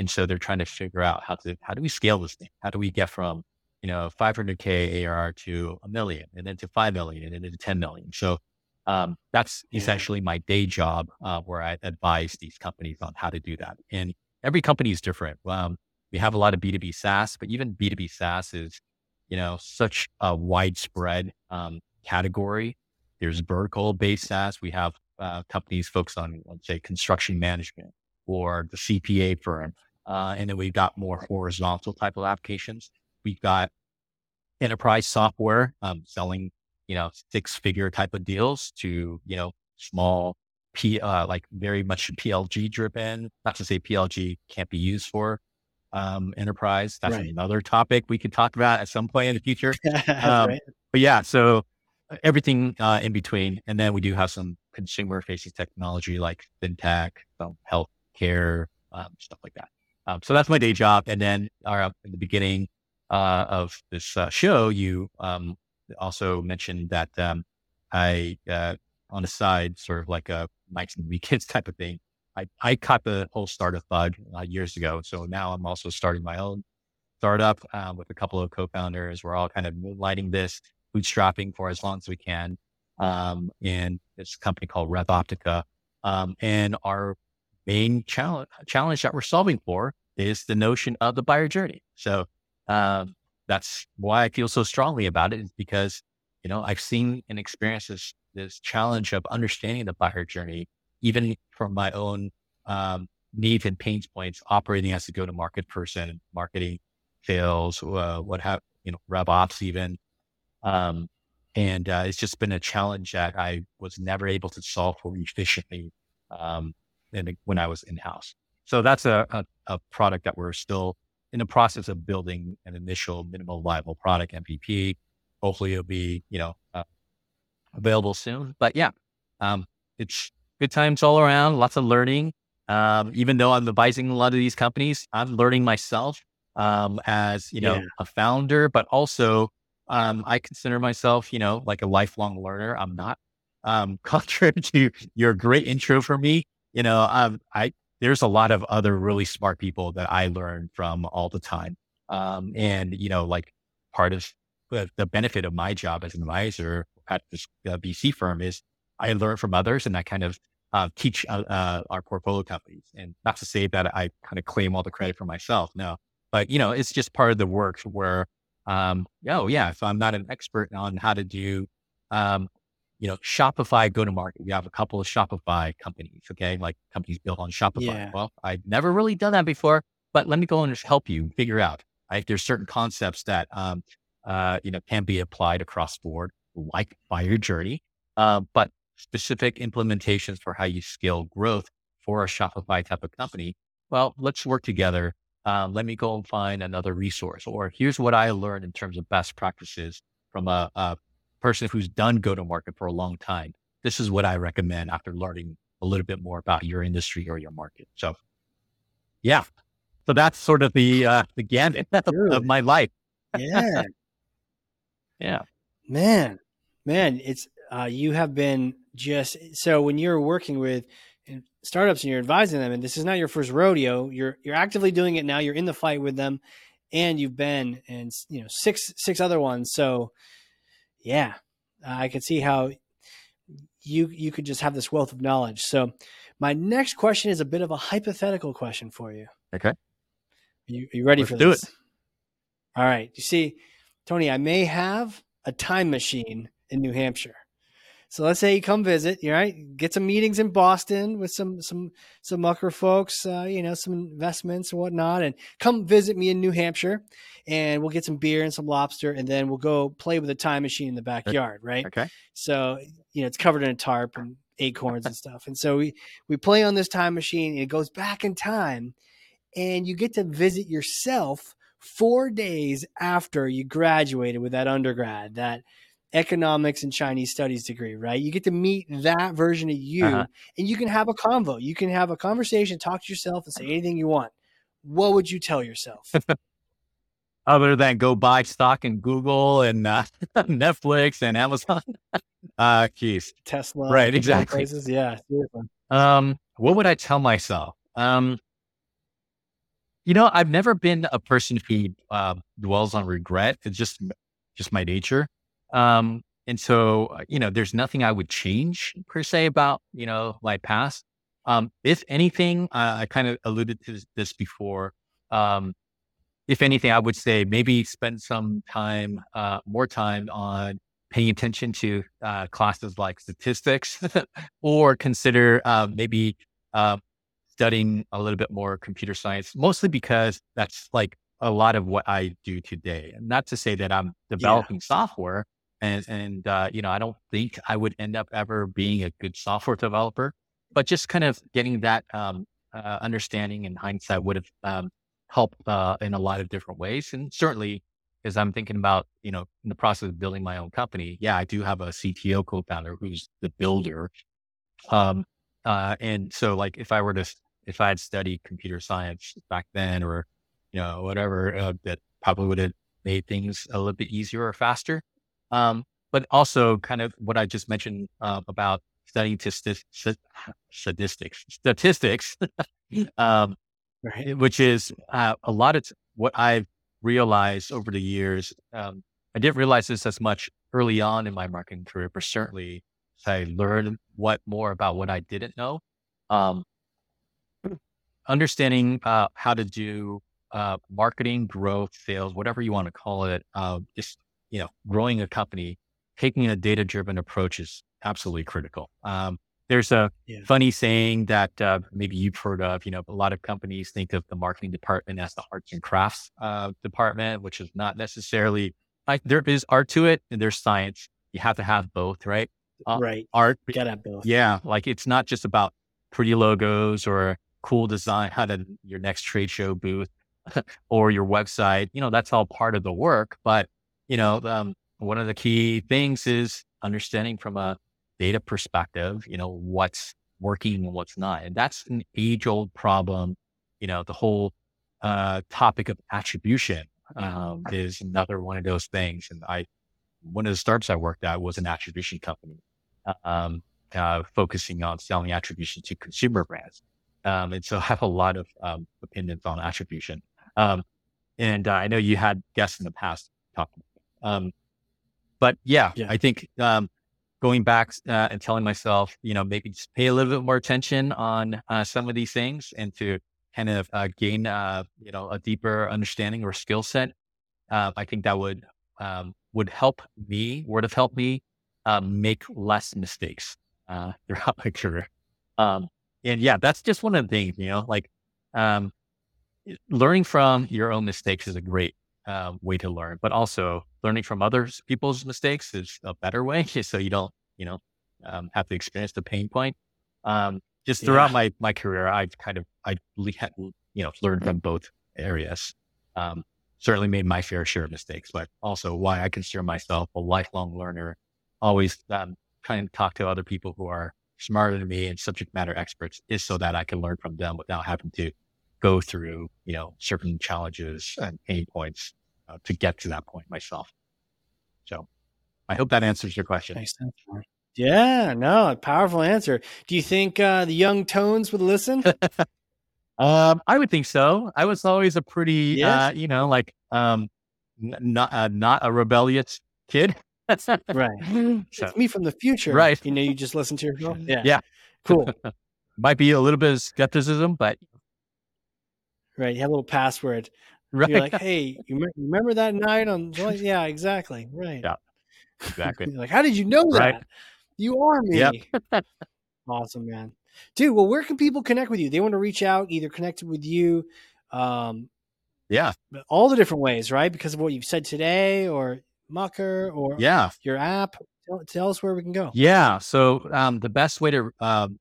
And so they're trying to figure out how to how do we scale this thing? How do we get from you know 500k ARR to a million, and then to five million, and then to 10 million? So um, that's yeah. essentially my day job, uh, where I advise these companies on how to do that. And every company is different. Um, we have a lot of B2B SaaS, but even B2B SaaS is you know, such a widespread um, category. There's vertical based SaaS. We have uh, companies focused on, let's say, construction management or the CPA firm. Uh, and then we've got more horizontal type of applications. we've got enterprise software, um, selling, you know, six figure type of deals to, you know, small P, uh, like very much PLG driven. Not to say PLG can't be used for um, enterprise. That's right. another topic we could talk about at some point in the future. <laughs> um, right. But yeah, so uh, everything uh, in between, and then we do have some consumer facing technology like fintech, some healthcare, um, stuff like that. Um, so that's my day job. And then uh, in the beginning uh, of this uh, show, you um, also mentioned that um, I, uh, on the side, sort of like a nights and Kids <laughs> type of thing, I, I caught the whole startup bug uh, years ago. So now I'm also starting my own startup uh, with a couple of co-founders. We're all kind of moonlighting this, bootstrapping for as long as we can. Um, a company called RevOptica. Um, and our main challenge, challenge that we're solving for is the notion of the buyer journey. So um, that's why I feel so strongly about it is because, you know, I've seen and experienced this, this challenge of understanding the buyer journey, even from my own um, needs and pain points, operating as a go-to-market person, marketing, sales, uh, what have, you know, rev ops even. Um, and uh, it's just been a challenge that I was never able to solve for efficiently um, in, when I was in-house. So that's a, a, a, product that we're still in the process of building an initial minimal viable product MVP. Hopefully it'll be, you know, uh, available soon. But yeah, um, it's good times all around, lots of learning. Um, even though I'm advising a lot of these companies, I'm learning myself um, as, you know, yeah. a founder, but also um, I consider myself, you know, like a lifelong learner. I'm not, um, <laughs> contrary to your great intro for me, you know, um, I, there's a lot of other really smart people that I learn from all the time. Um, and, you know, like part of the benefit of my job as an advisor at this uh, VC firm is I learn from others and I kind of uh, teach uh, uh, our portfolio companies. And not to say that I kind of claim all the credit for myself. No, but you know, it's just part of the work where, um, oh yeah, if I'm not an expert on how to do, um, you know, Shopify go to market. We have a couple of Shopify companies, okay, like companies built on Shopify. Yeah. Well, I've never really done that before, but let me go and just help you figure out. Right? There's certain concepts that, um, uh, you know, can be applied across board, like buyer journey, uh, but specific implementations for how you scale growth for a Shopify type of company. Well, let's work together. Uh, let me go and find another resource. Or here's what I learned in terms of best practices from a, a person who's done go to market for a long time. This is what I recommend after learning a little bit more about your industry or your market. So, yeah. So that's sort of the uh, the gambit <laughs> of my life. yeah. <laughs> yeah. Man, man, it's uh, you have been just so when you're working with startups and you're advising them, and this is not your first rodeo. You're you're actively doing it now. You're in the fight with them, and you've been and you know six six other ones. So yeah, I can see how you you could just have this wealth of knowledge. So my next question is a bit of a hypothetical question for you. Okay. Are you, are you ready Let's for do this? it. All right. You see, Tony, I may have a time machine in New Hampshire. So let's say you come visit, you right, get some meetings in Boston with some some some mucker folks, uh, you know, some investments and whatnot, and come visit me in New Hampshire, and we'll get some beer and some lobster, and then we'll go play with a time machine in the backyard, right? Okay. So you know, it's covered in a tarp and acorns and stuff, and so we we play on this time machine, and it goes back in time, and you get to visit yourself four days after you graduated with that undergrad that economics and Chinese studies degree, right? You get to meet that version of you uh-huh. and you can have a convo. You can have a conversation, talk to yourself and say anything you want. What would you tell yourself? <laughs> Other than go buy stock in Google and uh, <laughs> Netflix and Amazon. <laughs> uh, geez. Tesla. Right, exactly. Places. Yeah. Um, what would I tell myself? Um, you know, I've never been a person who uh, dwells on regret. It's just just my nature. Um, and so, uh, you know, there's nothing I would change per se about, you know, my past. Um, if anything, uh, I kind of alluded to this before. Um, if anything, I would say maybe spend some time, uh, more time on paying attention to uh, classes like statistics <laughs> or consider uh, maybe uh, studying a little bit more computer science, mostly because that's like a lot of what I do today. And not to say that I'm developing yeah. software and, and, uh, you know, I don't think I would end up ever being a good software developer, but just kind of getting that, um, uh, understanding and hindsight would have, um, helped, uh, in a lot of different ways. And certainly as I'm thinking about, you know, in the process of building my own company, yeah, I do have a CTO co-founder who's the builder. Um, uh, and so like if I were to, if I had studied computer science back then or, you know, whatever, uh, that probably would have made things a little bit easier or faster. Um, but also kind of what I just mentioned uh, about studying t- st- statistics, statistics, <laughs> um, right. which is uh, a lot of t- what I've realized over the years. Um, I didn't realize this as much early on in my marketing career, but certainly I learned what more about what I didn't know. Um, <clears throat> understanding uh, how to do uh, marketing, growth, sales, whatever you want to call it, uh, just you know, growing a company, taking a data driven approach is absolutely critical. Um, there's a yeah. funny saying that uh, maybe you've heard of. You know, a lot of companies think of the marketing department as the arts and crafts uh, department, which is not necessarily. Like, there is art to it, and there's science. You have to have both, right? Uh, right. Art. Gotta have both. Yeah, like it's not just about pretty logos or cool design how to your next trade show booth <laughs> or your website. You know, that's all part of the work, but you know, um, one of the key things is understanding from a data perspective, you know, what's working and what's not. And that's an age old problem. You know, the whole uh, topic of attribution um, is another one of those things. And I, one of the startups I worked at was an attribution company, um, uh, focusing on selling attribution to consumer brands. Um, and so <laughs> I have a lot of um, opinions on attribution. Um, and uh, I know you had guests in the past talking um, but yeah, yeah, I think um, going back uh, and telling myself, you know, maybe just pay a little bit more attention on uh, some of these things and to kind of uh, gain, uh, you know, a deeper understanding or skill set. Uh, I think that would um, would help me, would have helped me um, make less mistakes uh, <laughs> throughout my career. Um, and yeah, that's just one of the things, you know, like um, learning from your own mistakes is a great uh, way to learn, but also learning from other people's mistakes is a better way. <laughs> So you don't, you know, um, have to experience the pain point. Um, just throughout yeah. my, my career, I've kind of, I had, you know, learned from both areas. Um, certainly made my fair share of mistakes, but also why I consider myself a lifelong learner. Always, um, kind of talk to other people who are smarter than me and subject matter experts is so that I can learn from them without having to go through, you know, certain challenges and pain points uh, to get to that point myself. So I hope that answers your question. Yeah, no, powerful answer. Do you think uh, the young tones would listen? <laughs> um, I would think so. I was always a pretty, yes. uh, you know, like um, n- not uh, not a rebellious kid. That's not right. <laughs> So, it's me from the future. Right. You know, you just listen to yourself. <laughs> Yeah. Yeah. Cool. Might be a little bit of skepticism, but right. You have a little password. Right. You're like, <laughs> hey, you remember that night on July? Yeah, exactly. Right. Yeah. <laughs> Exactly. like, how did you know that? Right. You are me. Yep. awesome, man. Dude, well, where can people connect with you? They want to reach out, either connect with you, um, yeah, all the different ways, right? Because of what you've said today, or Mucker, or yeah, your app. Tell, tell us where we can go. Yeah. So um, the best way to um,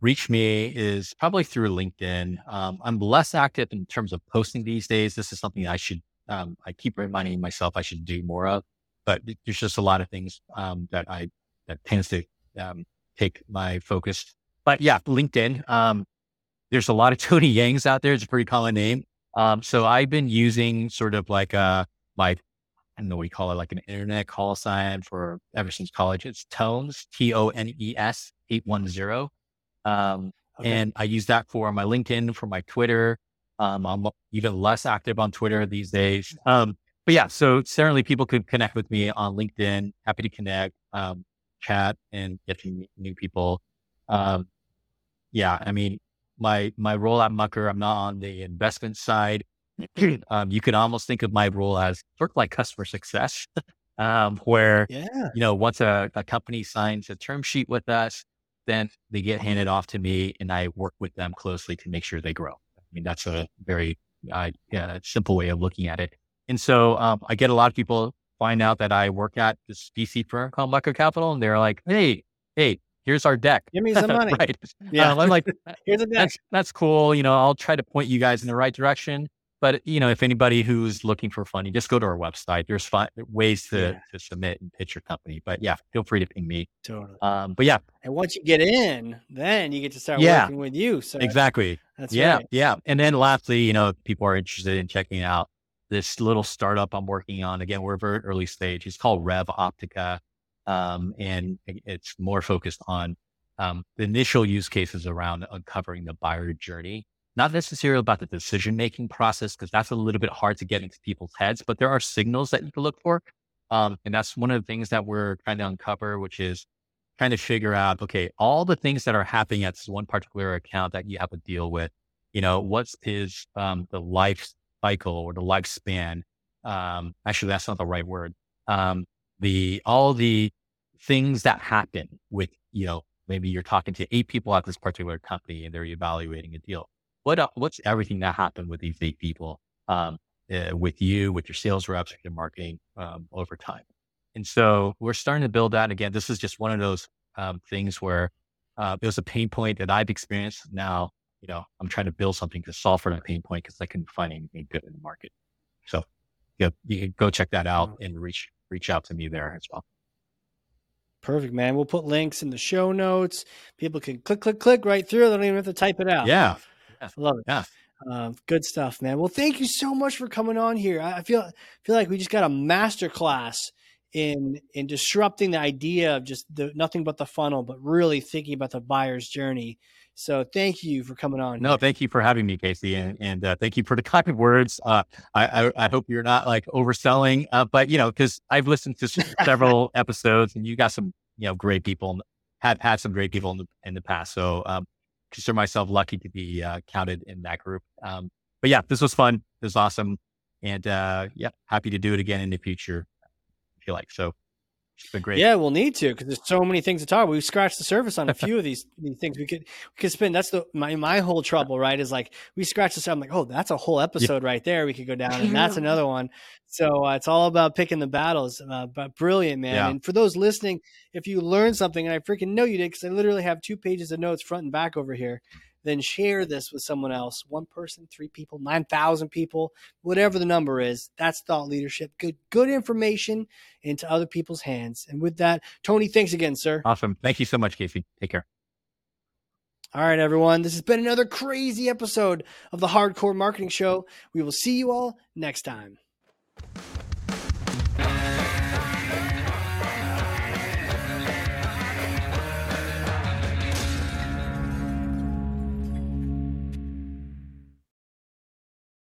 reach me is probably through LinkedIn. Um, I'm less active in terms of posting these days. This is something I should, um, I keep reminding myself I should do more of, but there's just a lot of things, um, that I, that tends to, um, take my focus. But yeah, LinkedIn, um, there's a lot of <laughs> Tony Yangs out there. It's a pretty common name. Um, so I've been using sort of like, a, my, I don't know what you call it, like an internet call sign for ever since college. It's Tones, T O N E S 810. Um, okay. And I use that for my LinkedIn, for my Twitter. Um, I'm even less active on Twitter these days. Um, but yeah, so certainly people could connect with me on LinkedIn. Happy to connect, um, chat, and get to meet new people. Um, yeah, I mean, my my role at Mucker, I'm not on the investment side. <clears throat> um, you could almost think of my role as sort of like customer success, <laughs> um, where yeah. you know once a, a company signs a term sheet with us, then they get handed off to me and I work with them closely to make sure they grow. I mean, that's a very uh, yeah, simple way of looking at it. And so um, I get a lot of people find out that I work at this VC firm called Mucker Capital, and they're like, "Hey, hey, here's our deck. Give me some <laughs> money." right? Yeah, um, I'm like, <laughs> here's a deck. That's that's cool. You know, I'll try to point you guys in the right direction. But you know, if anybody who's looking for funding, just go to our website. There's fun, ways to, Yeah. to submit and pitch your company. But yeah, feel free to ping me. Totally. Um, but yeah, And once you get in, then you get to start Yeah. working with you. So exactly. that's yeah, right. yeah. And then lastly, you know, if people are interested in checking out this little startup I'm working on. Again, we're very early stage. It's called RevOptica. Um, and it's more focused on um, the initial use cases around uncovering the buyer journey, not necessarily about the decision making process, because that's a little bit hard to get into people's heads, but there are signals that you can look for. Um, and that's one of the things that we're trying to uncover, which is trying to figure out, okay, all the things that are happening at this one particular account that you have to deal with, you know, what's his, um, the life cycle or the lifespan? Um, actually, that's not the right word. Um, the, all the things that happen with, you know, maybe you're talking to eight people at this particular company and they're evaluating a deal. What, uh, what's everything that happened with these eight people? Um, uh, with you, with your sales reps, with your marketing, um, over time. And so we're starting to build that. Again, this is just one of those um, things where uh, it was a pain point that I've experienced. Now, you know, I'm trying to build something to solve for that pain point because I couldn't find anything good in the market. So, yeah, you can go check that out and reach reach out to me there as well. Perfect, man. We'll put links in the show notes. People can click, click, click right through. They don't even have to type it out. Yeah, I love it. yeah. Um, good stuff, man. Well, thank you so much for coming on here. I I feel feel like we just got a master class in in disrupting the idea of just the nothing but the funnel, but really thinking about the buyer's journey. So thank you for coming on. No, here. thank you for having me, Casey, and, and uh, thank you for the <laughs> kind words. Uh, I, I I hope you're not like overselling, uh, but you know, because I've listened to several <laughs> episodes, and you got some you know great people, have had some great people in the in the past. So um, consider myself lucky to be uh, counted in that group. Um, but yeah, this was fun. This was awesome, and uh, yeah, happy to do it again in the future. If you like, so it's been great. Yeah, we'll need to because there's so many things to talk. about. We've scratched the surface on a few of these, these things. We could we could spend. That's the my my whole trouble, right? Is like we scratch the surface. I'm like, oh, that's a whole episode right there. We could go down, and that's <laughs> another one. So uh, it's all about picking the battles. Uh, but brilliant, man. Yeah. And for those listening, if you learned something, and I freaking know you did, because I literally have two pages of notes front and back over here. Then share this with someone else. One person, three people, nine thousand people, whatever the number is. That's thought leadership. Good, good information into other people's hands. And with that, Tony, thanks again, sir. Awesome. Thank you so much, Casey. Take care. All right, everyone. This has been another crazy episode of the Hard Corps Marketing Show. We will see you all next time.